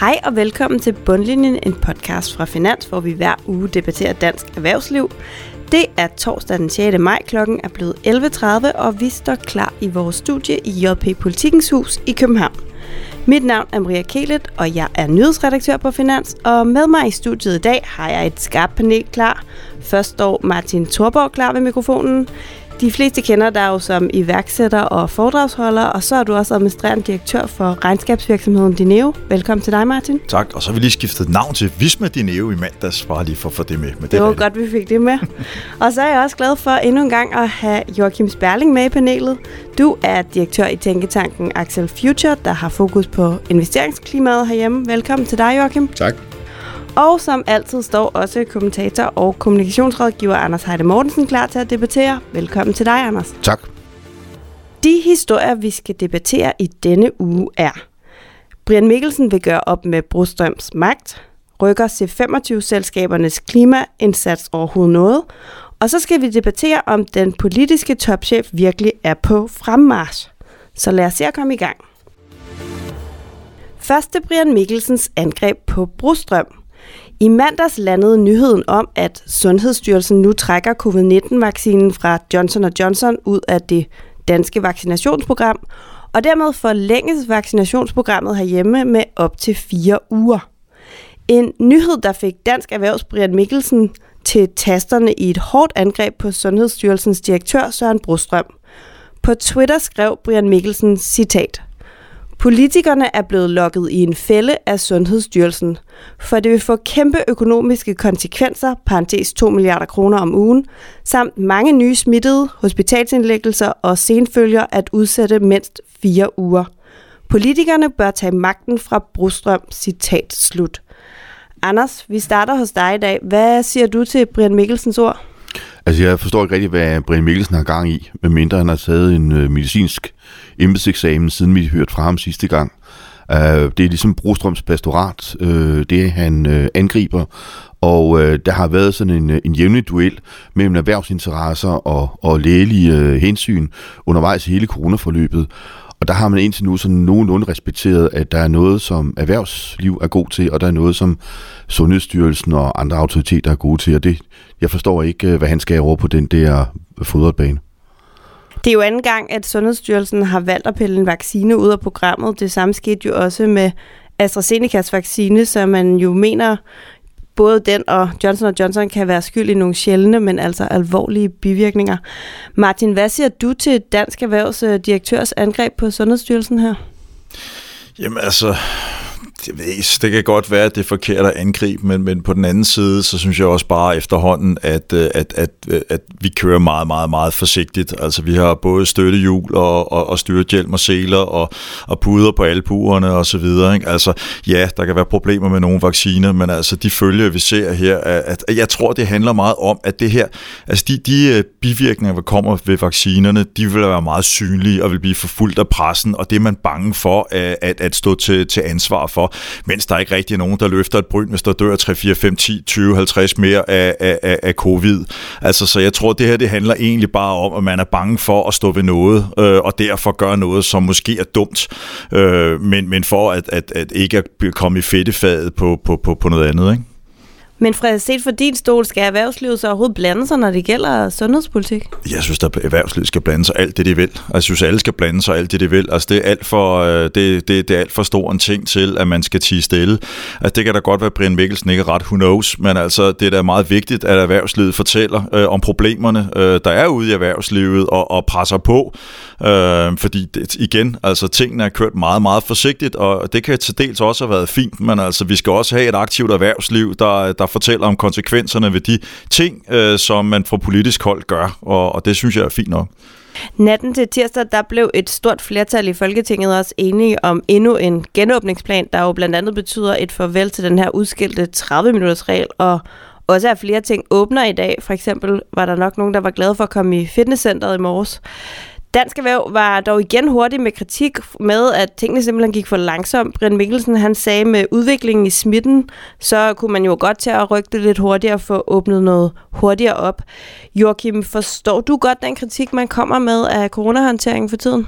Hej og velkommen til Bundlinjen, en podcast fra Finans, hvor vi hver uge debatterer dansk erhvervsliv. Det er torsdag den 6. maj, klokken er blevet 11.30, og vi står klar i vores studie i JP Politikens Hus i København. Mit navn er Maria Kelet, og jeg er nyhedsredaktør på Finans, og med mig i studiet i dag har jeg et skarpt panel klar. Først står Martin Thorborg klar ved mikrofonen. De fleste kender dig jo som iværksætter og foredragsholder, og så er du også administrerende direktør for regnskabsvirksomheden Dineo. Velkommen til dig, Martin. Tak, og så har vi lige skiftet navn til Visma Dineo i mandags, bare lige for at få det med. Men det, det var godt, vi fik det med. og så er jeg også glad for endnu en gang at have Joachim Sperling med i panelet. Du er direktør i Tænketanken Axel Future, der har fokus på investeringsklimaet herhjemme. Velkommen til dig, Joachim. Tak. Og som altid står også kommentator og kommunikationsrådgiver Anders Heide Mortensen klar til at debattere. Velkommen til dig, Anders. Tak. De historier, vi skal debattere i denne uge er Brian Mikkelsen vil gøre op med Brostrøms magt, rykker C25-selskabernes klimaindsats overhovedet noget, og så skal vi debattere, om den politiske topchef virkelig er på fremmarsch. Så lad os se at komme i gang. Første Brian Mikkelsens angreb på Brostrøm. I mandags landede nyheden om, at Sundhedsstyrelsen nu trækker covid-19-vaccinen fra Johnson Johnson ud af det danske vaccinationsprogram, og dermed forlænges vaccinationsprogrammet herhjemme med op til fire uger. En nyhed, der fik Dansk Erhvervs Brian Mikkelsen til tasterne i et hårdt angreb på Sundhedsstyrelsens direktør Søren Brostrøm. På Twitter skrev Brian Mikkelsen, citat, Politikerne er blevet lukket i en fælde af Sundhedsstyrelsen, for det vil få kæmpe økonomiske konsekvenser, parentes 2 milliarder kroner om ugen, samt mange nye smittede, hospitalsindlæggelser og senfølger at udsætte mindst fire uger. Politikerne bør tage magten fra Brostrøm, citat slut. Anders, vi starter hos dig i dag. Hvad siger du til Brian Mikkelsens ord? Altså, jeg forstår ikke rigtig, hvad Brian Mikkelsen har gang i, medmindre han har taget en øh, medicinsk embedseksamen, siden vi hørte fra ham sidste gang. Uh, det er ligesom Brostrøms pastorat, uh, det han øh, angriber, og der har været sådan en, en jævnlig duel mellem erhvervsinteresser og, og lægelige hensyn undervejs i hele coronaforløbet. Og der har man indtil nu sådan nogenlunde respekteret, at der er noget, som erhvervsliv er god til, og der er noget, som Sundhedsstyrelsen og andre autoriteter er gode til. Og det, jeg forstår ikke, hvad han skal over på den der fodboldbane. Det er jo anden gang, at Sundhedsstyrelsen har valgt at pille en vaccine ud af programmet. Det samme skete jo også med AstraZenecas vaccine, som man jo mener, både den og Johnson Johnson kan være skyld i nogle sjældne, men altså alvorlige bivirkninger. Martin, hvad siger du til Dansk Erhvervs direktørs angreb på Sundhedsstyrelsen her? Jamen altså, det, ved det kan godt være, at det er forkert at angribe, men, men på den anden side, så synes jeg også bare efterhånden, at, øh, at, at, øh, at vi kører meget, meget, meget forsigtigt. Altså vi har både støttehjul og, og, og styrthjelm og seler og, og puder på albuerne og så videre. Ikke? Altså ja, der kan være problemer med nogle vacciner, men altså de følger, vi ser her, at, at jeg tror, det handler meget om, at det her, altså de, de øh, bivirkninger, der kommer ved vaccinerne, de vil være meget synlige og vil blive forfulgt af pressen, og det er man bange for at, at stå til, til ansvar for mens der ikke rigtig nogen, der løfter et bryn, hvis der dør 3, 4, 5, 10, 20, 50 mere af, af, af af covid. Altså, så jeg tror, det her det handler egentlig bare om, at man er bange for at stå ved noget, øh, og derfor gøre noget, som måske er dumt, øh, men, men for at, at, at ikke at komme i fedtefadet på, på, på, på noget andet, ikke? Men fra set for din stol, skal erhvervslivet så overhovedet blande sig, når det gælder sundhedspolitik? Jeg synes, at erhvervslivet skal blande sig alt det, de vil. Altså, jeg synes, at alle skal blande sig alt det, de vil. Altså, det er alt for, øh, det, det, det er alt for stor en ting til, at man skal tige stille. Altså, det kan da godt være, at Brian Mikkelsen ikke er ret, who knows, men altså, det er da meget vigtigt, at erhvervslivet fortæller øh, om problemerne, øh, der er ude i erhvervslivet, og, og presser på. Øh, fordi det, igen, altså, tingene er kørt meget, meget forsigtigt, og det kan til dels også have været fint, men altså, vi skal også have et aktivt erhvervsliv, der, der fortæller om konsekvenserne ved de ting, øh, som man fra politisk hold gør, og, og det synes jeg er fint nok. Natten til tirsdag, der blev et stort flertal i Folketinget også enige om endnu en genåbningsplan, der jo blandt andet betyder et farvel til den her udskilte 30-minutters regel, og også at flere ting åbner i dag. For eksempel var der nok nogen, der var glade for at komme i fitnesscenteret i morges. Dansk Erhverv var dog igen hurtig med kritik med, at tingene simpelthen gik for langsomt. Brian Mikkelsen han sagde, med udviklingen i smitten, så kunne man jo godt til at rykke det lidt hurtigere og få åbnet noget hurtigere op. Joachim, forstår du godt den kritik, man kommer med af coronahåndteringen for tiden?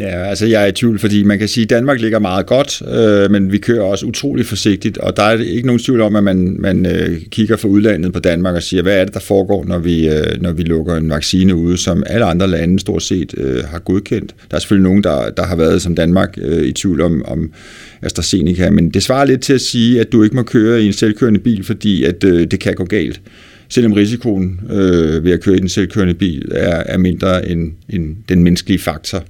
Ja, altså jeg er i tvivl, fordi man kan sige, at Danmark ligger meget godt, øh, men vi kører også utrolig forsigtigt, og der er ikke nogen tvivl om, at man, man øh, kigger fra udlandet på Danmark og siger, hvad er det, der foregår, når vi, øh, når vi lukker en vaccine ude, som alle andre lande stort set øh, har godkendt. Der er selvfølgelig nogen, der, der har været som Danmark øh, i tvivl om, om AstraZeneca, men det svarer lidt til at sige, at du ikke må køre i en selvkørende bil, fordi at øh, det kan gå galt selvom risikoen øh, ved at køre i den selvkørende bil er, er mindre end, end den menneskelige faktor.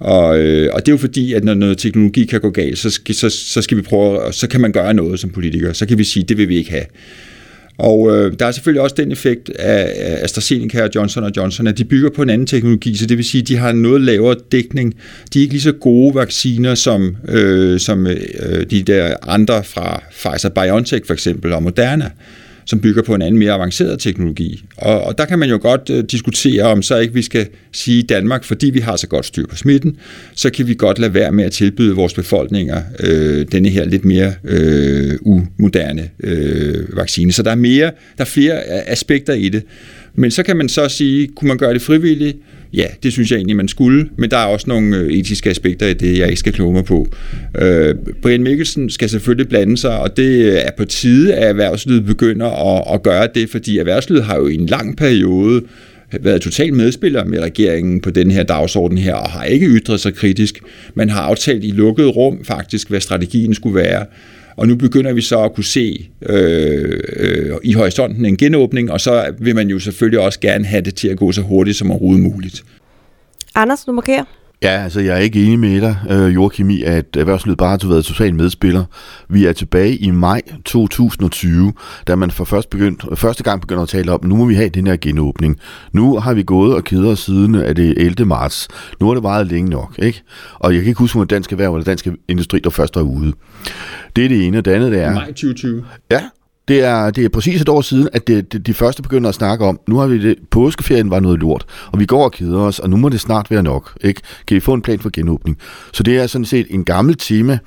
Og, øh, og det er jo fordi, at når noget teknologi kan gå galt, så skal, så, så skal vi prøve, så kan man gøre noget som politiker. Så kan vi sige, det vil vi ikke have. Og øh, der er selvfølgelig også den effekt af AstraZeneca og Johnson Johnson, at de bygger på en anden teknologi, så det vil sige, at de har en noget lavere dækning. De er ikke lige så gode vacciner som, øh, som øh, de der andre fra Pfizer-BioNTech for eksempel og Moderna som bygger på en anden mere avanceret teknologi. Og, og der kan man jo godt øh, diskutere, om så ikke vi skal sige i Danmark, fordi vi har så godt styr på smitten, så kan vi godt lade være med at tilbyde vores befolkninger øh, denne her lidt mere øh, umoderne øh, vaccine. Så der er mere, der er flere øh, aspekter i det. Men så kan man så sige, kunne man gøre det frivilligt? Ja, det synes jeg egentlig, man skulle, men der er også nogle øh, etiske aspekter i det, jeg ikke skal kloge mig på. Øh, Brian Mikkelsen skal selvfølgelig blande sig, og det er på tide, at erhvervslivet begynder at, at gøre det, fordi erhvervslivet har jo i en lang periode været totalt medspiller med regeringen på den her dagsorden her, og har ikke ytret sig kritisk. Man har aftalt i lukket rum faktisk, hvad strategien skulle være. Og nu begynder vi så at kunne se øh, øh, i horisonten en genåbning, og så vil man jo selvfølgelig også gerne have det til at gå så hurtigt som overhovedet muligt. Anders, du markerer. Ja, altså jeg er ikke enig med dig, øh, Joachim, i, at erhvervslivet bare har været totalt medspiller. Vi er tilbage i maj 2020, da man for først begyndt, første gang begynder at tale om, nu må vi have den her genåbning. Nu har vi gået og keder siden af det 11. marts. Nu har det varet længe nok, ikke? Og jeg kan ikke huske, om dansk erhverv eller dansk industri, der først er ude. Det er det ene, det andet det er... Maj 2020. Ja, det er, det er præcis et år siden, at det, det, de første begynder at snakke om, nu har vi det, påskeferien var noget lort, og vi går og keder os, og nu må det snart være nok. Ikke? Kan vi få en plan for genåbning? Så det er sådan set en gammel tema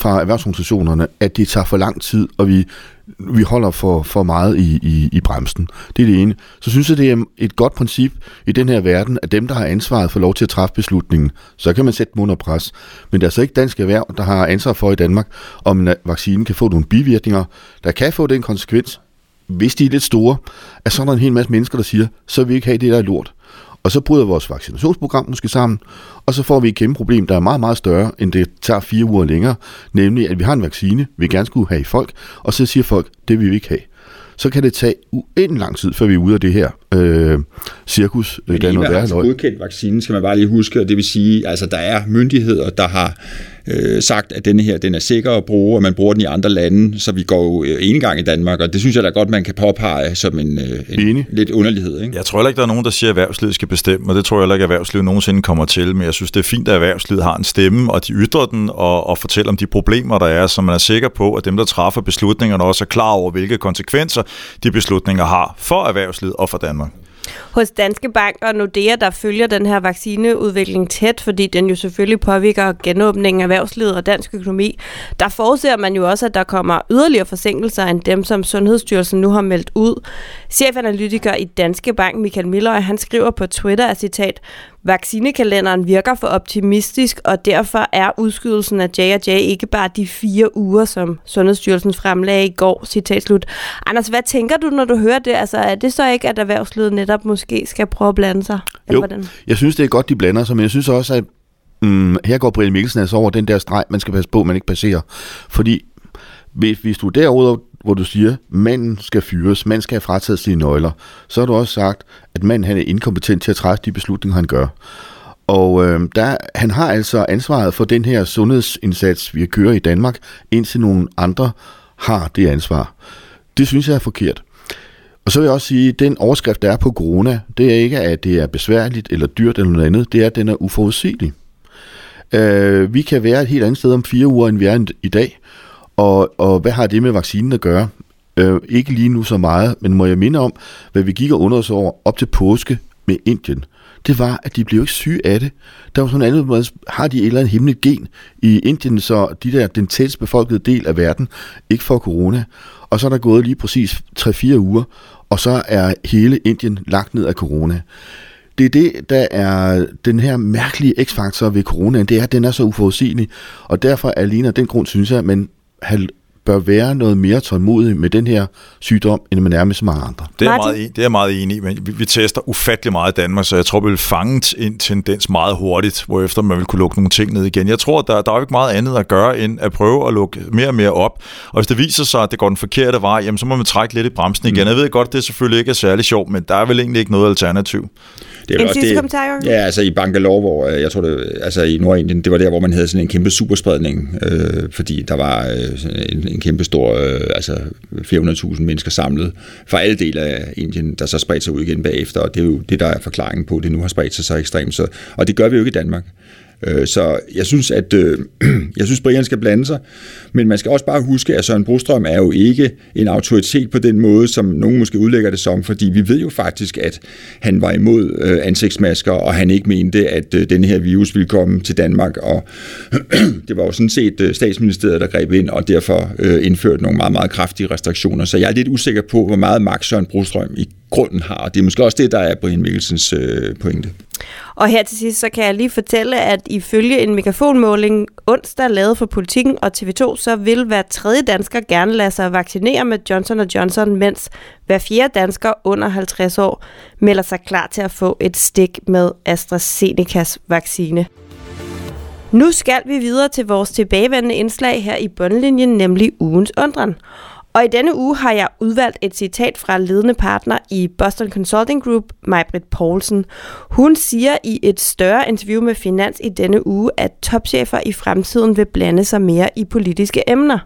fra erhvervsorganisationerne, at det tager for lang tid, og vi vi holder for, for meget i, i, i bremsen. Det er det ene. Så synes jeg, det er et godt princip i den her verden, at dem, der har ansvaret for lov til at træffe beslutningen, så kan man sætte dem under pres. Men det er så ikke dansk erhverv, der har ansvar for i Danmark, om en vaccine kan få nogle bivirkninger, der kan få den konsekvens, hvis de er lidt store, at så er der en hel masse mennesker, der siger, så vil vi ikke have det, der er lort. Og så bryder vores vaccinationsprogram måske sammen, og så får vi et kæmpe problem, der er meget, meget større, end det tager fire uger længere, nemlig at vi har en vaccine, vi gerne skulle have i folk, og så siger folk, det vil vi ikke have så kan det tage uendelig lang tid, før vi er ude af det her øh, cirkus. Men der er noget altså godkendt vaccinen, skal man bare lige huske, og det vil sige, altså der er myndigheder, der har øh, sagt, at denne her den er sikker at bruge, og man bruger den i andre lande, så vi går jo øh, en gang i Danmark, og det synes jeg da godt, man kan påpege som en, øh, en lidt underlighed. Ikke? Jeg tror heller ikke, der er nogen, der siger, at erhvervslivet skal bestemme, og det tror jeg heller ikke, at erhvervslivet nogensinde kommer til, men jeg synes, det er fint, at erhvervslivet har en stemme, og de ytrer den, og, og fortæller om de problemer, der er, så man er sikker på, at dem, der træffer beslutningerne, også er klar over, hvilke konsekvenser de beslutninger har for erhvervslivet og for Danmark. Hos Danske Bank og Nordea, der følger den her vaccineudvikling tæt, fordi den jo selvfølgelig påvirker genåbningen af erhvervslivet og dansk økonomi, der forudser man jo også, at der kommer yderligere forsinkelser end dem, som Sundhedsstyrelsen nu har meldt ud. Chefanalytiker i Danske Bank, Michael Miller, han skriver på Twitter, at citat, Vaccinekalenderen virker for optimistisk, og derfor er udskydelsen af J&J ikke bare de fire uger, som Sundhedsstyrelsen fremlagde i går. Citat slut. Anders, hvad tænker du, når du hører det? Altså, er det så ikke, at erhvervslivet netop måske skal prøve at blande sig? Jo, hvordan? jeg synes, det er godt, de blander sig, men jeg synes også, at mm, her går Brian Mikkelsen altså over den der streg, man skal passe på, man ikke passerer. Fordi hvis, hvis du derudover hvor du siger, manden skal fyres, manden skal have frataget sine nøgler, så har du også sagt, at manden han er inkompetent til at træffe de beslutninger, han gør. Og øh, der, han har altså ansvaret for den her sundhedsindsats, vi kører i Danmark, indtil nogle andre har det ansvar. Det synes jeg er forkert. Og så vil jeg også sige, at den overskrift, der er på corona, det er ikke, at det er besværligt eller dyrt eller noget andet, det er, at den er uforudsigelig. Øh, vi kan være et helt andet sted om fire uger, end vi er i dag, og, og hvad har det med vaccinen at gøre? Øh, ikke lige nu så meget, men må jeg minde om, hvad vi gik og undrede os over op til påske med Indien. Det var, at de blev ikke syge af det. Der var sådan en anden måde, har de et eller andet hemmeligt gen i Indien, så de der, den tættest befolkede del af verden ikke får corona. Og så er der gået lige præcis 3-4 uger, og så er hele Indien lagt ned af corona. det er det, der er den her mærkelige x-faktor ved coronaen, det er, at den er så uforudsigelig, og derfor alene af den grund synes jeg, at man bør være noget mere tålmodig med den her sygdom, end man er med så mange andre. Det er, meget, det er jeg meget enig i, men vi, vi tester ufattelig meget i Danmark, så jeg tror, vi vil fange en tendens meget hurtigt, hvorefter man vil kunne lukke nogle ting ned igen. Jeg tror, der, der er jo ikke meget andet at gøre, end at prøve at lukke mere og mere op. Og hvis det viser sig, at det går den forkerte vej, jamen, så må man trække lidt i bremsen igen. Mm. Jeg ved godt, det selvfølgelig ikke er særlig sjovt, men der er vel egentlig ikke noget alternativ. Det er en sidste det, kommentar, Ja, altså i Bangalore, hvor øh, jeg tror, det, altså i Nordindien, det var der, hvor man havde sådan en kæmpe superspredning, øh, fordi der var øh, en, en kæmpe stor, øh, altså 400.000 mennesker samlet fra alle dele af Indien, der så spredte sig ud igen bagefter, og det er jo det, der er forklaringen på, at det nu har spredt sig så ekstremt. Så, og det gør vi jo ikke i Danmark. Øh, så jeg synes, at øh, jeg synes, Brian skal blande sig, men man skal også bare huske, at Søren Brostrøm er jo ikke en autoritet på den måde, som nogen måske udlægger det som, fordi vi ved jo faktisk, at han var imod øh, ansigtsmasker, og han ikke mente, at øh, den her virus ville komme til Danmark, og det var jo sådan set øh, statsministeriet, der greb ind, og derfor øh, indførte nogle meget, meget kraftige restriktioner. Så jeg er lidt usikker på, hvor meget magt Søren Brostrøm i grunden har, og det er måske også det, der er Brian Mikkelsens øh, pointe. Og her til sidst, så kan jeg lige fortælle, at ifølge en megafonmåling onsdag lavet for politikken og TV2, så vil hver tredje dansker gerne lade sig vaccinere med Johnson Johnson, mens hver fjerde dansker under 50 år melder sig klar til at få et stik med AstraZenecas vaccine. Nu skal vi videre til vores tilbagevendende indslag her i bundlinjen, nemlig ugens undren. Og i denne uge har jeg udvalgt et citat fra ledende partner i Boston Consulting Group, Majbrit Poulsen. Hun siger i et større interview med Finans i denne uge, at topchefer i fremtiden vil blande sig mere i politiske emner.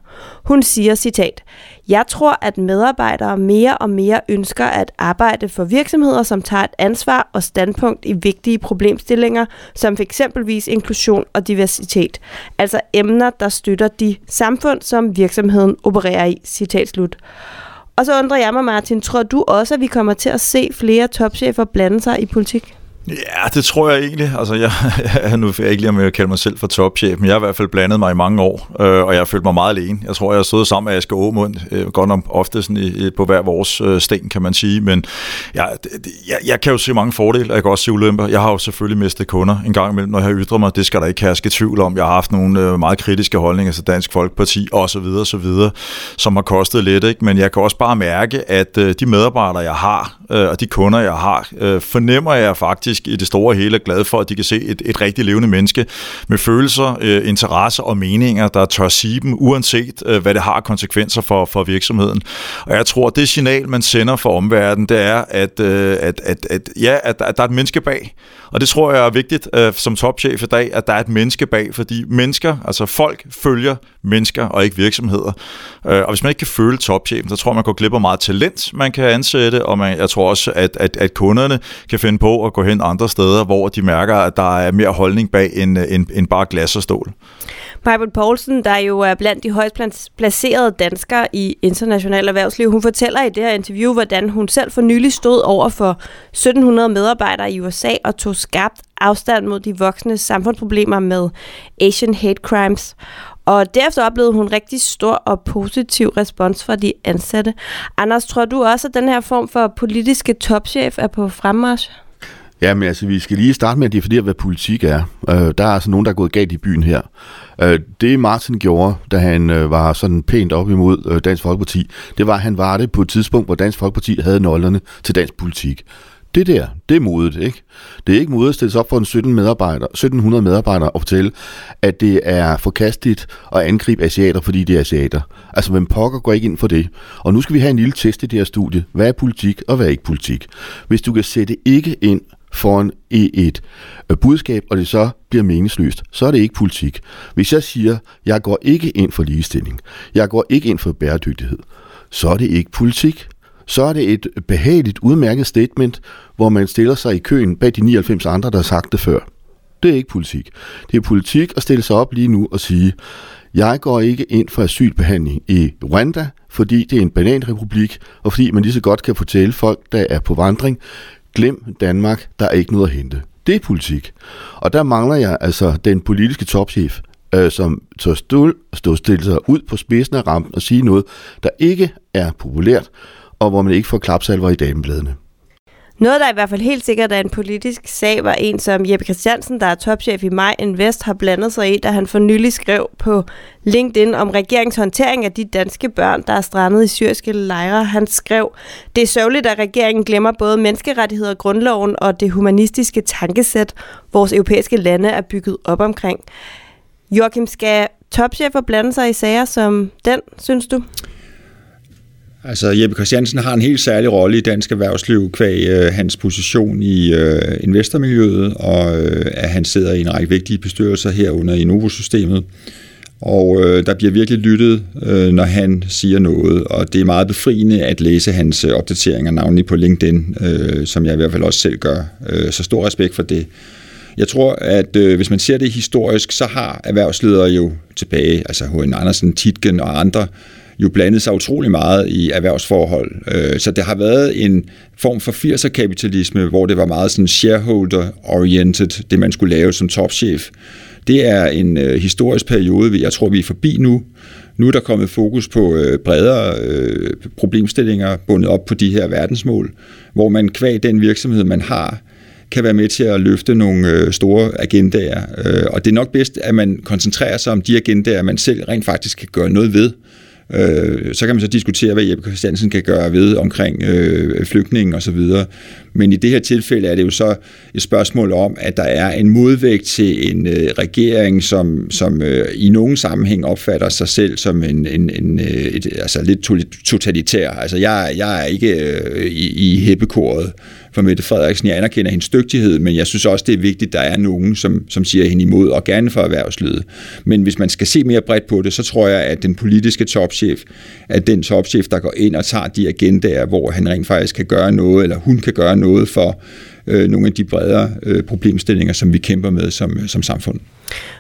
Hun siger citat, jeg tror, at medarbejdere mere og mere ønsker at arbejde for virksomheder, som tager et ansvar og standpunkt i vigtige problemstillinger, som f.eks. inklusion og diversitet. Altså emner, der støtter de samfund, som virksomheden opererer i. Citat slut. Og så undrer jeg mig, Martin, tror du også, at vi kommer til at se flere topchefer blande sig i politik? Ja, det tror jeg egentlig. Altså, jeg, jeg, nu jeg ikke lige om jeg kalde mig selv for topchef, men jeg har i hvert fald blandet mig i mange år, øh, og jeg har følt mig meget alene. Jeg tror, jeg har stået sammen med Asger Aamund, øh, godt nok ofte sådan i, på hver vores øh, sten, kan man sige, men jeg, jeg, jeg kan jo se mange fordele, og jeg kan også se ulemper. Jeg har jo selvfølgelig mistet kunder en gang imellem, når jeg ytrer mig. Det skal der ikke herske tvivl om. Jeg har haft nogle øh, meget kritiske holdninger til Dansk Folkeparti, og så videre, så videre, som har kostet lidt, ikke? men jeg kan også bare mærke, at øh, de medarbejdere, jeg har, øh, og de kunder, jeg har, øh, fornemmer jeg faktisk i det store hele glad for, at de kan se et, et rigtig levende menneske med følelser, øh, interesser og meninger, der tør sige dem, uanset øh, hvad det har konsekvenser for, for virksomheden. Og jeg tror, det signal, man sender for omverdenen, det er, at, øh, at, at, at, ja, at, at der er et menneske bag. Og det tror jeg er vigtigt øh, som topchef i dag, at der er et menneske bag, fordi mennesker, altså folk følger mennesker og ikke virksomheder. Øh, og hvis man ikke kan føle topchefen, så tror jeg, man går glip af meget talent, man kan ansætte, og man, jeg tror også, at, at, at kunderne kan finde på at gå hen andre steder, hvor de mærker, at der er mere holdning bag end, end, end bare glas og stål. Majbert Poulsen, der jo er blandt de højst placerede danskere i international erhvervsliv, hun fortæller i det her interview, hvordan hun selv for nylig stod over for 1700 medarbejdere i USA og tog skarpt afstand mod de voksne samfundsproblemer med Asian hate crimes. Og derefter oplevede hun rigtig stor og positiv respons fra de ansatte. Anders, tror du også, at den her form for politiske topchef er på fremmarsch? Ja, men altså, vi skal lige starte med at definere, hvad politik er. Øh, der er altså nogen, der er gået galt i byen her. Øh, det Martin gjorde, da han øh, var sådan pænt op imod øh, Dansk Folkeparti, det var, at han var det på et tidspunkt, hvor Dansk Folkeparti havde nøglerne til dansk politik. Det der, det er modet, ikke? Det er ikke modet at stille sig op for en 17 medarbejder, 1700 medarbejdere og fortælle, at det er forkasteligt at angribe asiater, fordi det er asiater. Altså, hvem pokker går ikke ind for det? Og nu skal vi have en lille test i det her studie. Hvad er politik, og hvad er ikke politik? Hvis du kan sætte ikke ind foran i et øh, budskab, og det så bliver meningsløst, så er det ikke politik. Hvis jeg siger, jeg går ikke ind for ligestilling, jeg går ikke ind for bæredygtighed, så er det ikke politik. Så er det et behageligt, udmærket statement, hvor man stiller sig i køen bag de 99 andre, der har sagt det før. Det er ikke politik. Det er politik at stille sig op lige nu og sige, jeg går ikke ind for asylbehandling i Rwanda, fordi det er en bananrepublik, og fordi man lige så godt kan fortælle folk, der er på vandring, glem Danmark, der er ikke noget at hente. Det er politik. Og der mangler jeg altså den politiske topchef, øh, som tør stå, stå stille sig ud på spidsen af rampen og sige noget, der ikke er populært, og hvor man ikke får klapsalver i damebladene. Noget, der i hvert fald helt sikkert er en politisk sag, var en, som Jeppe Christiansen, der er topchef i Maj Invest, har blandet sig i, da han for nylig skrev på LinkedIn om regeringshåndtering af de danske børn, der er strandet i syriske lejre. Han skrev, det er sørgeligt, at regeringen glemmer både menneskerettigheder, grundloven og det humanistiske tankesæt, vores europæiske lande er bygget op omkring. Joachim, skal topchefer blande sig i sager som den, synes du? Altså Jeppe Christiansen har en helt særlig rolle i dansk erhvervsliv kvæg øh, hans position i øh, investormiljøet, og øh, at han sidder i en række vigtige bestyrelser herunder i Novo-systemet. Og øh, der bliver virkelig lyttet, øh, når han siger noget, og det er meget befriende at læse hans øh, opdateringer, navnlig på LinkedIn, øh, som jeg i hvert fald også selv gør. Øh, så stor respekt for det. Jeg tror, at øh, hvis man ser det historisk, så har erhvervsledere jo tilbage, altså H.N. Andersen, Titgen og andre, jo blandet sig utrolig meget i erhvervsforhold. Øh, så det har været en form for 80'er kapitalisme, hvor det var meget sådan shareholder-oriented, det man skulle lave som topchef. Det er en øh, historisk periode, jeg tror, vi er forbi nu. Nu er der kommet fokus på øh, bredere øh, problemstillinger bundet op på de her verdensmål, hvor man kvæg den virksomhed, man har, kan være med til at løfte nogle øh, store agendaer. Øh, og det er nok bedst, at man koncentrerer sig om de agendaer, man selv rent faktisk kan gøre noget ved. Øh, så kan man så diskutere, hvad Jeppe Christiansen kan gøre ved omkring øh, flygtningen osv. Men i det her tilfælde er det jo så et spørgsmål om, at der er en modvægt til en øh, regering, som, som øh, i nogen sammenhæng opfatter sig selv som en, en, en øh, et, altså lidt totalitær. Altså jeg, jeg er ikke øh, i, i heppekoret for Mette Frederiksen. Jeg anerkender hendes dygtighed, men jeg synes også, det er vigtigt, at der er nogen, som, som siger hende imod, og gerne for erhvervslivet. Men hvis man skal se mere bredt på det, så tror jeg, at den politiske topchef er den topchef, der går ind og tager de agendaer, hvor han rent faktisk kan gøre noget, eller hun kan gøre noget for øh, nogle af de bredere øh, problemstillinger, som vi kæmper med som, som samfund.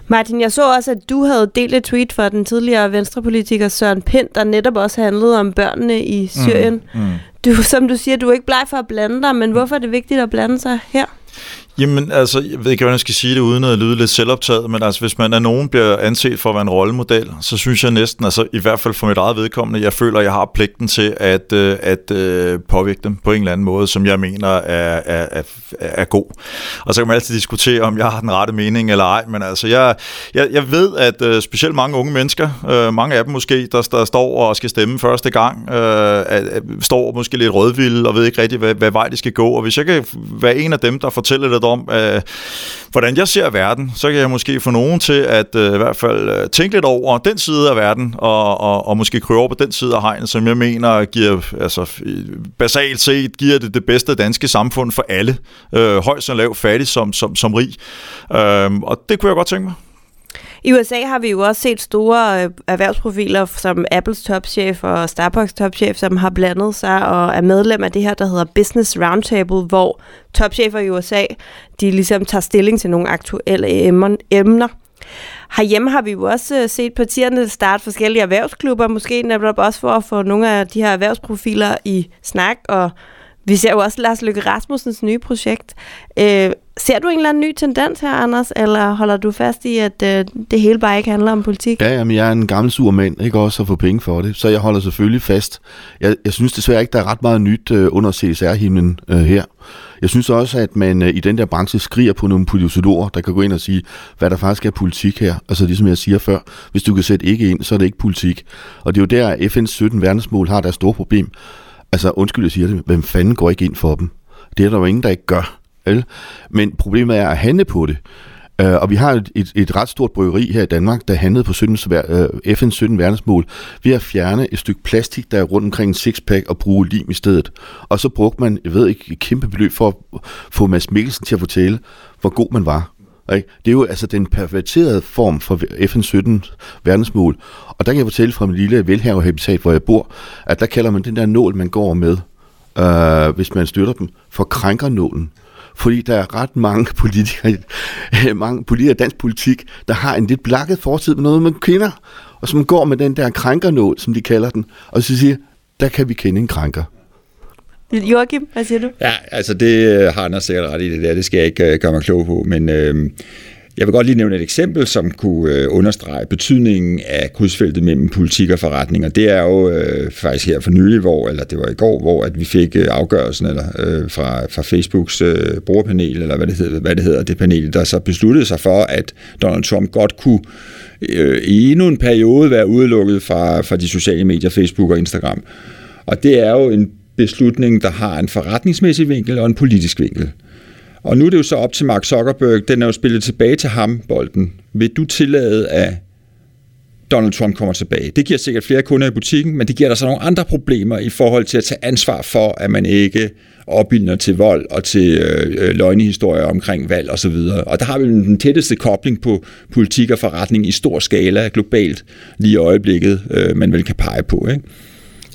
Martin, jeg så også, at du havde delt et tweet for den tidligere venstrepolitiker Søren Pind, der netop også handlede om børnene i Syrien. Mm, mm. Du, som du siger, du er ikke bleg for at blande dig, men hvorfor er det vigtigt at blande sig her? Jamen, altså, jeg ved ikke, hvordan jeg skal sige det, uden at lyde lidt selvoptaget, men altså, hvis man af nogen bliver anset for at være en rollemodel, så synes jeg næsten, altså i hvert fald for mit eget vedkommende, jeg føler, at jeg har pligten til at, øh, at, at påvirke dem på en eller anden måde, som jeg mener er, er, er, er god. Og så kan man altid diskutere, om jeg har den rette mening eller ej, men altså, jeg, jeg, jeg ved, at øh, specielt mange unge mennesker, mange af dem måske, der, der står og skal stemme første gang, øh, står måske lidt rødvilde og ved ikke rigtig, hvad, hvad vej de skal gå, og hvis jeg kan være en af dem, der fortælle det om, øh, hvordan jeg ser verden, så kan jeg måske få nogen til at øh, i hvert fald øh, tænke lidt over den side af verden, og, og, og måske krybe over på den side af hegnet, som jeg mener giver, altså basalt set, giver det det bedste danske samfund for alle, øh, højt som lav, fattig som, som, som rig. Øh, og det kunne jeg godt tænke mig. I USA har vi jo også set store øh, erhvervsprofiler som Apples topchef og Starbucks topchef, som har blandet sig og er medlem af det her, der hedder Business Roundtable, hvor topchefer i USA, de ligesom tager stilling til nogle aktuelle emner. Herhjemme har vi jo også øh, set partierne starte forskellige erhvervsklubber, måske netop også for at få nogle af de her erhvervsprofiler i snak, og vi ser jo også Lars Løkke Rasmussens nye projekt. Øh, ser du en eller anden ny tendens her, Anders, eller holder du fast i, at øh, det hele bare ikke handler om politik? Ja, jamen, jeg er en gammel sur mand, ikke også at få penge for det, så jeg holder selvfølgelig fast. Jeg, jeg synes desværre ikke, der er ret meget nyt øh, under CSR-himlen øh, her. Jeg synes også, at man øh, i den der branche skriger på nogle politologer, der kan gå ind og sige, hvad der faktisk er politik her. Altså ligesom jeg siger før, hvis du kan sætte ikke ind, så er det ikke politik. Og det er jo der, at FN's 17 verdensmål har deres store problem. Altså undskyld, jeg siger det, hvem fanden går ikke ind for dem? Det er der jo ingen, der ikke gør. Vel? Men problemet er at handle på det. Uh, og vi har et, et, et ret stort bryggeri her i Danmark, der handlede på 17, uh, FN's 17 verdensmål ved at fjerne et stykke plastik, der er rundt omkring en sixpack og bruge lim i stedet. Og så brugte man, jeg ved ikke, et kæmpe beløb for at få Mads Mikkelsen til at fortælle, hvor god man var. Ikke? Det er jo altså den perverterede form for FN 17 verdensmål. Og der kan jeg fortælle fra min lille velhavehabitat, hvor jeg bor, at der kalder man den der nål, man går med, øh, hvis man støtter dem, for krænkernålen. Fordi der er ret mange politikere, mange politikere dansk politik, der har en lidt blakket fortid med noget med kvinder, og som går med den der krænkernål, som de kalder den, og så siger, der kan vi kende en krænker. Joachim, hvad siger du? Ja, altså det øh, har Anders sikkert ret i det der, det skal jeg ikke uh, gøre mig klog på, men øh, jeg vil godt lige nævne et eksempel, som kunne øh, understrege betydningen af krydsfeltet mellem politik og forretning, og det er jo øh, faktisk her for nylig, hvor, eller det var i går, hvor at vi fik øh, afgørelsen eller, øh, fra, fra Facebooks øh, brugerpanel, eller hvad det, hedder, hvad det hedder, det panel, der så besluttede sig for, at Donald Trump godt kunne øh, i endnu en periode være udelukket fra, fra de sociale medier, Facebook og Instagram. Og det er jo en beslutning, der har en forretningsmæssig vinkel og en politisk vinkel. Og nu er det jo så op til Mark Zuckerberg, den er jo spillet tilbage til ham, bolden. Vil du tillade, at Donald Trump kommer tilbage? Det giver sikkert flere kunder i butikken, men det giver der så nogle andre problemer i forhold til at tage ansvar for, at man ikke opildner til vold og til øh, løgnehistorier omkring valg osv. Og, og der har vi den tætteste kobling på politik og forretning i stor skala globalt lige i øjeblikket, øh, man vel kan pege på. Ikke?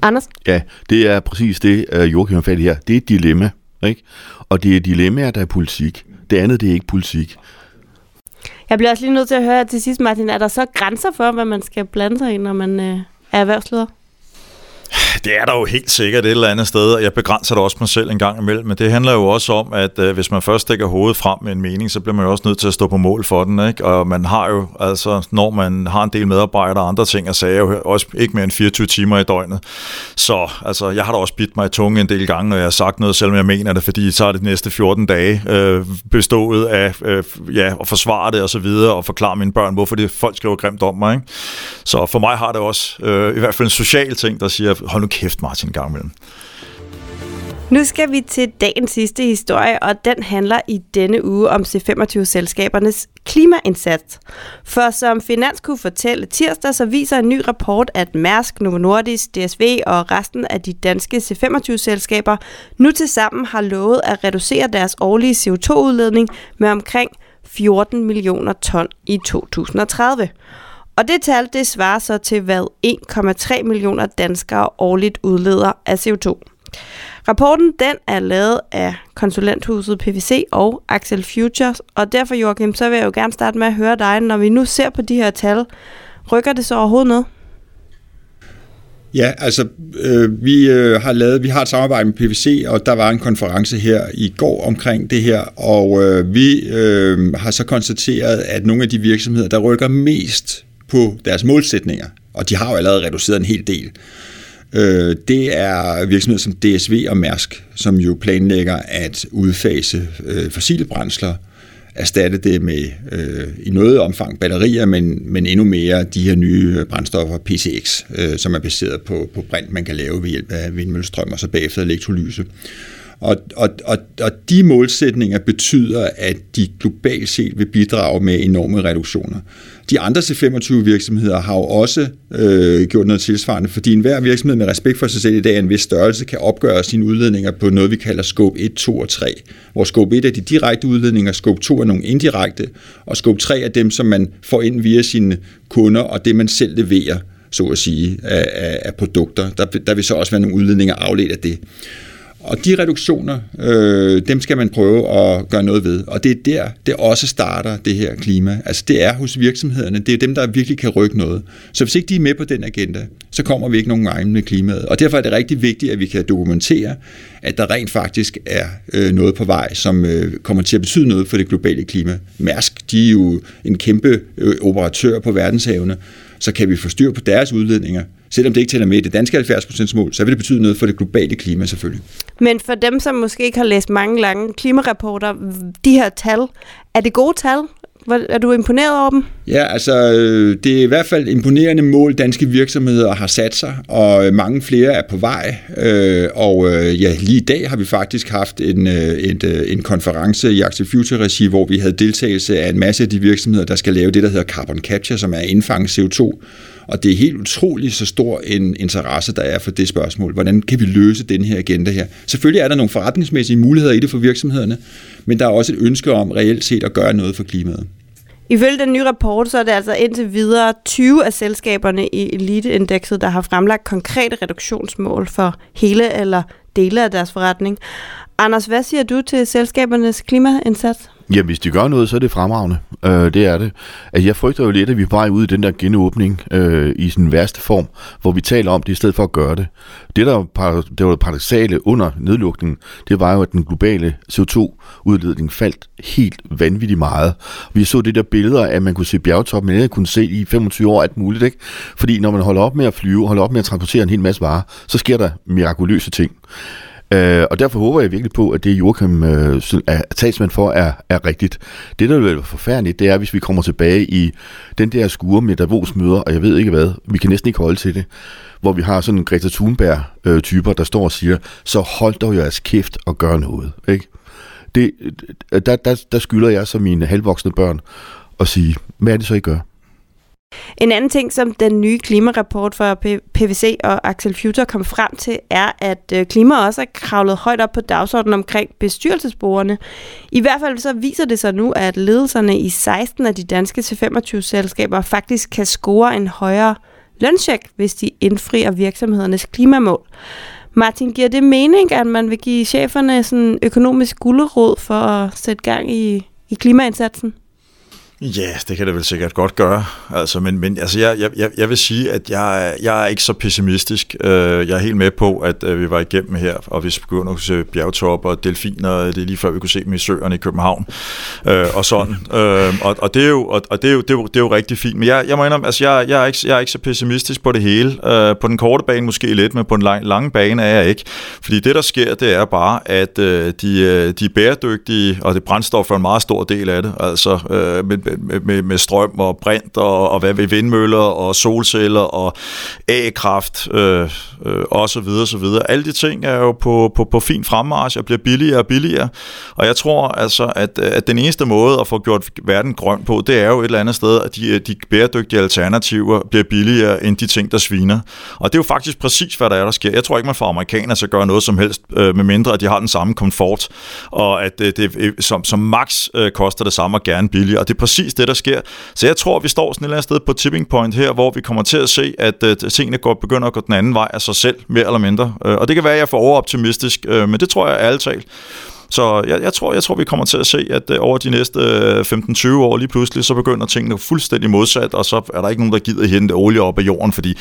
Anders? Ja, det er præcis det, øh, Joachim har fat i her. Det er et dilemma. Ikke? Og det er dilemmaer, der er politik. Det andet, det er ikke politik. Jeg bliver også lige nødt til at høre til sidst, Martin, er der så grænser for, hvad man skal blande sig i, når man øh, er erhvervsleder? Det er der jo helt sikkert et eller andet sted, og jeg begrænser det også mig selv en gang imellem, men det handler jo også om, at øh, hvis man først stikker hovedet frem med en mening, så bliver man jo også nødt til at stå på mål for den, ikke? og man har jo, altså når man har en del medarbejdere og andre ting og sager, jo også ikke mere end 24 timer i døgnet. Så altså, jeg har da også bidt mig i tunge en del gange, når jeg har sagt noget, selvom jeg mener det, fordi så er det de næste 14 dage øh, bestået af øh, ja, at forsvare det og så videre, og forklare mine børn, hvorfor det folk skriver grimt om mig. Ikke? Så for mig har det også øh, i hvert fald en social ting, der siger, hold nu kæft, Martin, en gang imellem. Nu skal vi til dagens sidste historie, og den handler i denne uge om C25-selskabernes klimaindsats. For som Finans kunne fortælle tirsdag, så viser en ny rapport, at Mærsk, Novo Nordisk, DSV og resten af de danske C25-selskaber nu til sammen har lovet at reducere deres årlige CO2-udledning med omkring 14 millioner ton i 2030. Og det tal, det svarer så til, hvad 1,3 millioner danskere årligt udleder af CO2. Rapporten den er lavet af konsulenthuset PVC og Axel Futures, og derfor, Joachim, så vil jeg jo gerne starte med at høre dig, når vi nu ser på de her tal, rykker det så overhovedet noget? Ja, altså øh, vi øh, har lavet, vi har et samarbejde med PVC, og der var en konference her i går omkring det her, og øh, vi øh, har så konstateret, at nogle af de virksomheder, der rykker mest på deres målsætninger, og de har jo allerede reduceret en hel del. Øh, det er virksomheder som DSV og Mærsk, som jo planlægger at udfase øh, fossile brændsler, erstatte det med øh, i noget omfang batterier, men, men endnu mere de her nye øh, brændstoffer, PCX, øh, som er baseret på, på brint, man kan lave ved hjælp af vindmøllestrøm og så bagefter elektrolyse. Og, og, og, og de målsætninger betyder, at de globalt set vil bidrage med enorme reduktioner. De andre C25-virksomheder har jo også øh, gjort noget tilsvarende, fordi enhver virksomhed med respekt for sig selv i dag er en vis størrelse kan opgøre sine udledninger på noget, vi kalder scope 1, 2 og 3. Hvor scope 1 er de direkte udledninger, scope 2 er nogle indirekte, og scope 3 er dem, som man får ind via sine kunder, og det man selv leverer så at sige, af, af, af produkter. Der, der vil så også være nogle udledninger afledt af det. Og de reduktioner, øh, dem skal man prøve at gøre noget ved. Og det er der, det også starter, det her klima. Altså det er hos virksomhederne, det er dem, der virkelig kan rykke noget. Så hvis ikke de er med på den agenda, så kommer vi ikke nogen vej med klimaet. Og derfor er det rigtig vigtigt, at vi kan dokumentere, at der rent faktisk er øh, noget på vej, som øh, kommer til at betyde noget for det globale klima. Mærsk, de er jo en kæmpe øh, operatør på verdenshavene, så kan vi få styr på deres udledninger, selvom det ikke tæller med i det danske 70% mål, så vil det betyde noget for det globale klima selvfølgelig. Men for dem, som måske ikke har læst mange lange klimarapporter, de her tal, er det gode tal? Er du imponeret over dem? Ja, altså det er i hvert fald imponerende mål, danske virksomheder har sat sig, og mange flere er på vej. Og ja, lige i dag har vi faktisk haft en, en, en konference i Axel Future-regi, hvor vi havde deltagelse af en masse af de virksomheder, der skal lave det, der hedder carbon capture, som er indfange CO2 og det er helt utroligt så stor en interesse, der er for det spørgsmål. Hvordan kan vi løse den her agenda her? Selvfølgelig er der nogle forretningsmæssige muligheder i det for virksomhederne, men der er også et ønske om reelt set at gøre noget for klimaet. Ifølge den nye rapport, så er det altså indtil videre 20 af selskaberne i eliteindekset, der har fremlagt konkrete reduktionsmål for hele eller dele af deres forretning. Anders, hvad siger du til selskabernes klimaindsats? Ja, hvis de gør noget, så er det fremragende. Øh, det er det. Altså, jeg frygter jo lidt, at vi er på vej ud i den der genåbning øh, i sin værste form, hvor vi taler om det i stedet for at gøre det. Det, der var, det var paradoxale under nedlukningen, det var jo, at den globale CO2-udledning faldt helt vanvittigt meget. Vi så det der billeder at man kunne se bjergtoppen, men jeg kunne se i 25 år alt muligt, ikke? Fordi når man holder op med at flyve, holder op med at transportere en hel masse varer, så sker der mirakuløse ting. Øh, og derfor håber jeg virkelig på, at det Joachim øh, er talsmand for er, er rigtigt. Det, der vil være forfærdeligt, det er, hvis vi kommer tilbage i den der skure med Davos møder, og jeg ved ikke hvad, vi kan næsten ikke holde til det, hvor vi har sådan en Greta Thunberg-typer, øh, der står og siger, så hold dog jeres kæft og gør noget. Ikke? Det, der, der, der skylder jeg som mine halvvoksne børn at sige, hvad er det så, I gør? En anden ting, som den nye klimarapport fra PVC og Axel Future kom frem til, er, at øh, klima også er kravlet højt op på dagsordenen omkring bestyrelsesbrugerne. I hvert fald så viser det sig nu, at ledelserne i 16 af de danske C25-selskaber faktisk kan score en højere løncheck, hvis de indfrier virksomhedernes klimamål. Martin, giver det mening, at man vil give cheferne sådan økonomisk gulderåd for at sætte gang i, i klimaindsatsen? Ja, det kan det vel sikkert godt gøre. Altså, men men altså, jeg, jeg, jeg vil sige, at jeg, jeg er ikke så pessimistisk. Øh, jeg er helt med på, at øh, vi var igennem her, og vi begynder at se bjergtopper og delfiner. Det er lige før, vi kunne se dem i søerne i København. Øh, og sådan. Øh, og, og, det er jo, og, og det er jo, det er jo, det er jo rigtig fint. Men jeg, jeg må indrømme, altså, jeg, jeg, er ikke, jeg er ikke så pessimistisk på det hele. på den korte bane måske lidt, men på den lang, lange bane er jeg ikke. Fordi det, der sker, det er bare, at de, de er bæredygtige, og det brændstof er en meget stor del af det. Altså, men med, med, med strøm og brint og, og hvad ved vindmøller og solceller og A-kraft øh, øh, og så videre, så videre. Alle de ting er jo på, på, på fin fremmarsch og bliver billigere og billigere. Og jeg tror altså, at, at den eneste måde at få gjort verden grøn på, det er jo et eller andet sted, at de, de bæredygtige alternativer bliver billigere end de ting, der sviner. Og det er jo faktisk præcis, hvad der er, der sker. Jeg tror ikke, man får amerikanere til at gøre noget som helst, øh, med mindre at de har den samme komfort, og at det, det som, som max øh, koster det samme og gerne billigere. Og det er præcis det, der sker. Så jeg tror, vi står sådan et eller andet sted på tipping point her, hvor vi kommer til at se, at uh, tingene går, begynder at gå den anden vej af sig selv, mere eller mindre. Øh, og det kan være, at jeg er for overoptimistisk, øh, men det tror jeg ærligt talt. Så jeg, jeg, tror, jeg tror, vi kommer til at se, at over de næste 15-20 år lige pludselig, så begynder tingene fuldstændig modsat, og så er der ikke nogen, der gider hente olie op af jorden, fordi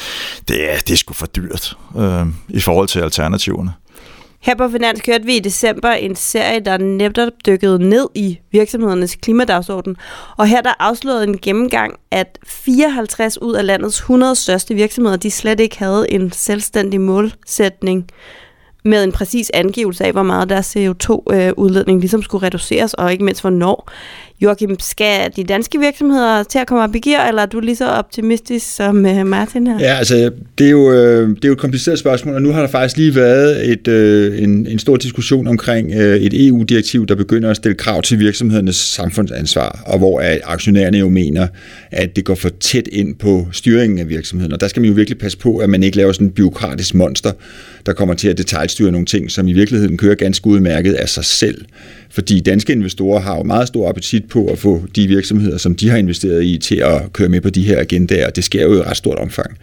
det er, det er sgu for dyrt øh, i forhold til alternativerne. Her på Finans kørte vi i december en serie, der netop dykkede ned i virksomhedernes klimadagsorden. Og her der afslørede en gennemgang, at 54 ud af landets 100 største virksomheder, de slet ikke havde en selvstændig målsætning med en præcis angivelse af, hvor meget deres CO2-udledning øh, ligesom skulle reduceres, og ikke mindst hvornår. Joachim, skal de danske virksomheder til at komme op i gear, eller er du lige så optimistisk som øh, Martin her? Ja, altså, det er, jo, øh, det er jo et kompliceret spørgsmål, og nu har der faktisk lige været et, øh, en, en stor diskussion omkring øh, et EU-direktiv, der begynder at stille krav til virksomhedernes samfundsansvar, og hvor aktionærerne jo mener, at det går for tæt ind på styringen af virksomheden. Og der skal man jo virkelig passe på, at man ikke laver sådan en byråkratisk monster, der kommer til at detaljstyre nogle ting, som i virkeligheden kører ganske udmærket af sig selv. Fordi danske investorer har jo meget stor appetit på at få de virksomheder, som de har investeret i, til at køre med på de her agendaer, og det sker jo i ret stort omfang.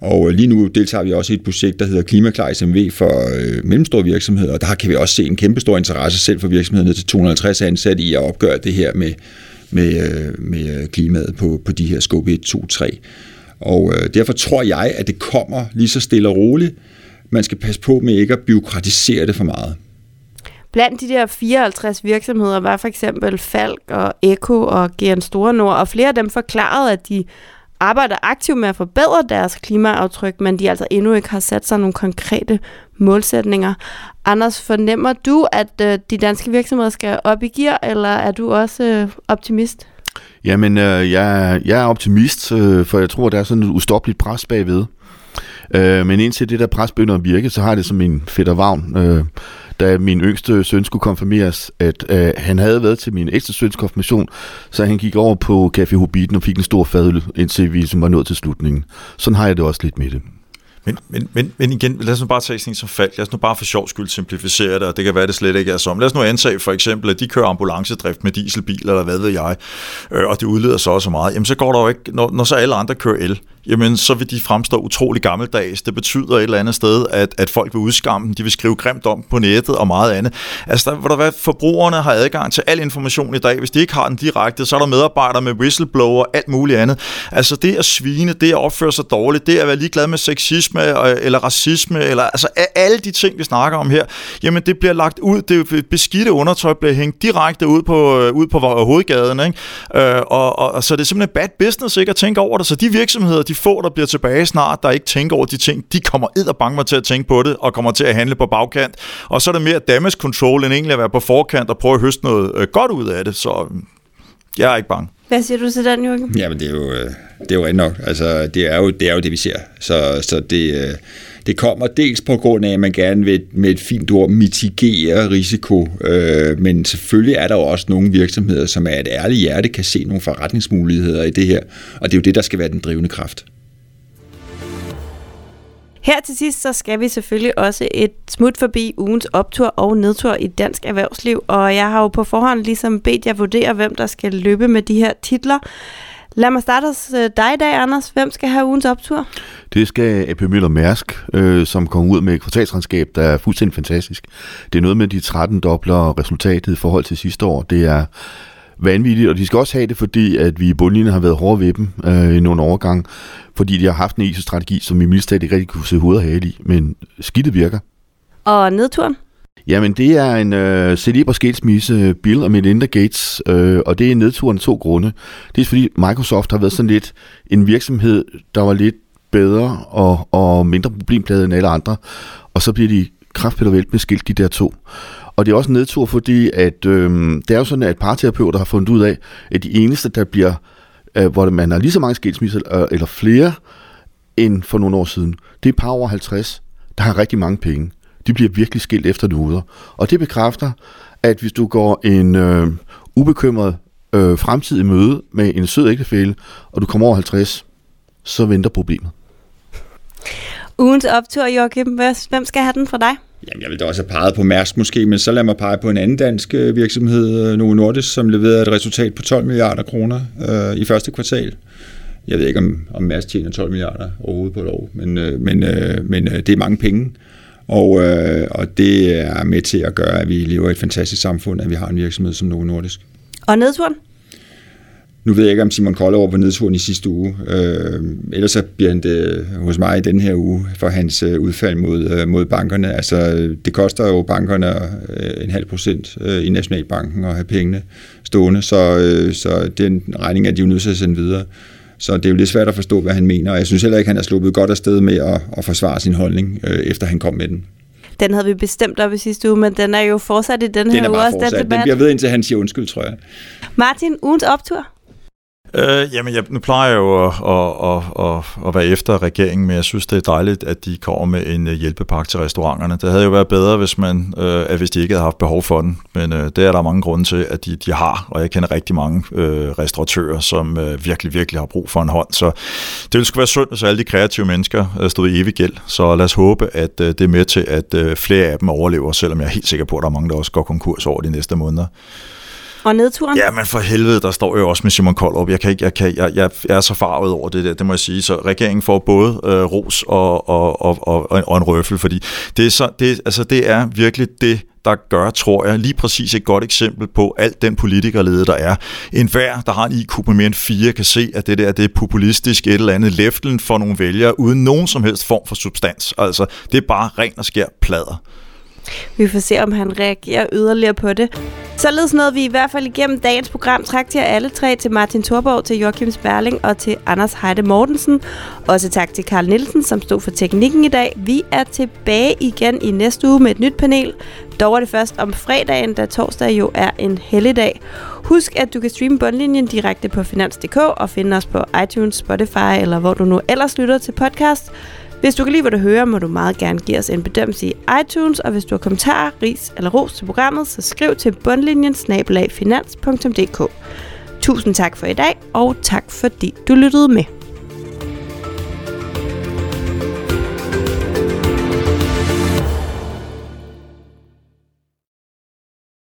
Og øh, lige nu deltager vi også i et projekt, der hedder Klimaklar SMV for øh, mellemstore virksomheder, og der kan vi også se en kæmpe stor interesse selv for virksomhederne til 250 ansatte i at opgøre det her med, med, øh, med øh, klimaet på, på de her scope 1, 2, 3. Og øh, derfor tror jeg, at det kommer lige så stille og roligt, man skal passe på med ikke at byråkratisere det for meget. Blandt de der 54 virksomheder var for eksempel Falk og Eko og GN Store Nord, og flere af dem forklarede, at de arbejder aktivt med at forbedre deres klimaaftryk, men de altså endnu ikke har sat sig nogle konkrete målsætninger. Anders, fornemmer du, at øh, de danske virksomheder skal op i gear, eller er du også øh, optimist? Jamen, øh, jeg, jeg er optimist, øh, for jeg tror, der er sådan et ustoppeligt pres bagved. Øh, men indtil det der pres begynder at virke, så har det som en fætter vagn. Øh, da min yngste søn skulle konfirmeres, at øh, han havde været til min ældste søns konfirmation, så han gik over på Café Hobbiten og fik en stor fadøl, indtil vi ligesom var nået til slutningen. Sådan har jeg det også lidt med det. Men, men, men, men igen, lad os nu bare tage sådan som fald. Lad os nu bare for sjov skyld simplificere det, og det kan være, det slet ikke er som. Lad os nu antage for eksempel, at de kører ambulancedrift med dieselbiler, eller hvad ved jeg, øh, og det udleder så også meget. Jamen så går der jo ikke, når, når så alle andre kører el, jamen så vil de fremstå utrolig gammeldags. Det betyder et eller andet sted, at, at folk vil udskamme dem, de vil skrive grimt om på nettet og meget andet. Altså, der, hvor der hvad, forbrugerne har adgang til al information i dag. Hvis de ikke har den direkte, så er der medarbejdere med whistleblower og alt muligt andet. Altså, det at svine, det at opføre sig dårligt, det at være ligeglad med sexisme øh, eller racisme, eller altså alle de ting, vi snakker om her, jamen det bliver lagt ud, det beskidte undertøj bliver hængt direkte ud på, øh, ud på hovedgaden, ikke? Øh, og, og, og, så det er simpelthen bad business ikke at tænke over det. Så de virksomheder, de få, der bliver tilbage snart, der ikke tænker over de ting, de kommer ed og bange til at tænke på det, og kommer til at handle på bagkant. Og så er det mere damage control, end egentlig at være på forkant og prøve at høste noget øh, godt ud af det. Så mm, jeg er ikke bange. Hvad siger du til den, Jørgen? Jamen, det er jo, øh, det er jo rent nok. Altså, det er jo, det er jo det, vi ser. Så, så det, øh, det kommer dels på grund af, at man gerne vil med et fint ord mitigere risiko, øh, men selvfølgelig er der jo også nogle virksomheder, som af et ærligt hjerte, kan se nogle forretningsmuligheder i det her, og det er jo det, der skal være den drivende kraft. Her til sidst, så skal vi selvfølgelig også et smut forbi ugens optur og nedtur i dansk erhvervsliv, og jeg har jo på forhånd ligesom bedt jer vurdere, hvem der skal løbe med de her titler. Lad mig starte hos øh, dig i dag, Anders. Hvem skal have ugens optur? Det skal AP Møller Mærsk, øh, som kom ud med et kvartalsregnskab, der er fuldstændig fantastisk. Det er noget med de 13 dobler resultatet i forhold til sidste år. Det er vanvittigt, og de skal også have det, fordi at vi i bundlinjen har været hårde ved dem øh, i nogle overgang, fordi de har haft en ISO-strategi, som vi mildt ikke rigtig kunne se hovedet af i, men skidtet virker. Og nedturen? Jamen, det er en øh, celebre skilsmisse, Bill og Melinda Gates, øh, og det er nedturen af to grunde. Det er fordi Microsoft har været sådan lidt en virksomhed, der var lidt bedre og, og mindre problempladet end alle andre, og så bliver de kraftpædavælt med skilt, de der to. Og det er også en nedtur, fordi at, øh, det er jo sådan, at parterapeuter har fundet ud af, at de eneste, der bliver, øh, hvor man har lige så mange skilsmisser, øh, eller flere, end for nogle år siden, det er par over 50, der har rigtig mange penge de bliver virkelig skilt efter nuder. Og det bekræfter, at hvis du går en øh, ubekymret øh, fremtid møde med en sød ægtefælle, og du kommer over 50, så venter problemet. Ugens optur, Joachim. Hvem skal have den fra dig? Jamen, jeg ville da også have peget på Mærsk måske, men så lad mig pege på en anden dansk øh, virksomhed, øh, Novo Nordisk, som leverede et resultat på 12 milliarder kroner øh, i første kvartal. Jeg ved ikke, om, om Mærsk tjener 12 milliarder overhovedet på et år, men, øh, men, øh, men øh, det er mange penge. Og, øh, og det er med til at gøre, at vi lever i et fantastisk samfund, at vi har en virksomhed som Novo Nordisk. Og nedturen? Nu ved jeg ikke, om Simon Kolle var på nedturen i sidste uge. Øh, ellers så bliver han det hos mig i den her uge for hans øh, udfald mod, øh, mod bankerne. Altså, det koster jo bankerne øh, en halv procent i Nationalbanken at have pengene stående, så, så den regning er de jo nødt til at sende videre. Så det er jo lidt svært at forstå, hvad han mener, og jeg synes heller ikke, han har sluppet godt afsted med at, at forsvare sin holdning, øh, efter han kom med den. Den havde vi bestemt op i sidste uge, men den er jo fortsat i den, den her uge også. Den, den bliver ved, indtil han siger undskyld, tror jeg. Martin, ugens optur? Øh, jamen, jeg, nu plejer jeg jo at, at, at, at, at være efter regeringen, men jeg synes, det er dejligt, at de kommer med en øh, hjælpepakke til restauranterne. Det havde jo været bedre, hvis, man, øh, at hvis de ikke havde haft behov for den, men øh, det er der mange grunde til, at de, de har, og jeg kender rigtig mange øh, restauratører, som øh, virkelig, virkelig har brug for en hånd. Så det ville sgu være synd, hvis alle de kreative mennesker øh, stod i evig gæld. Så lad os håbe, at øh, det er med til, at øh, flere af dem overlever, selvom jeg er helt sikker på, at der er mange, der også går konkurs over de næste måneder. Og nedturen? Ja, men for helvede, der står jo også med Simon Koldrup. Jeg, kan ikke, jeg, kan, jeg, jeg er så farvet over det der, det må jeg sige. Så regeringen får både øh, ros og, og, og, og, og en røffel, fordi det er, så, det, altså, det er virkelig det, der gør, tror jeg, lige præcis et godt eksempel på alt den politikerlede, der er. En hver, der har en IQ på mere end 4, kan se, at det der det er populistisk et eller andet leftlen for nogle vælgere, uden nogen som helst form for substans. Altså, det er bare ren og skær plader. Vi får se, om han reagerer yderligere på det. Således nåede vi i hvert fald igennem dagens program. Tak til jer alle tre, til Martin Thorborg, til Joachim Sperling og til Anders Heide Mortensen. Også tak til Karl Nielsen, som stod for teknikken i dag. Vi er tilbage igen i næste uge med et nyt panel. Dog er det først om fredagen, da torsdag jo er en helligdag. Husk, at du kan streame bundlinjen direkte på finans.dk og finde os på iTunes, Spotify eller hvor du nu ellers lytter til podcast. Hvis du kan lide, hvad du hører, må du meget gerne give os en bedømmelse i iTunes, og hvis du har kommentarer, ris eller ros til programmet, så skriv til bundlinjen snabelagfinans.dk. Tusind tak for i dag, og tak fordi du lyttede med.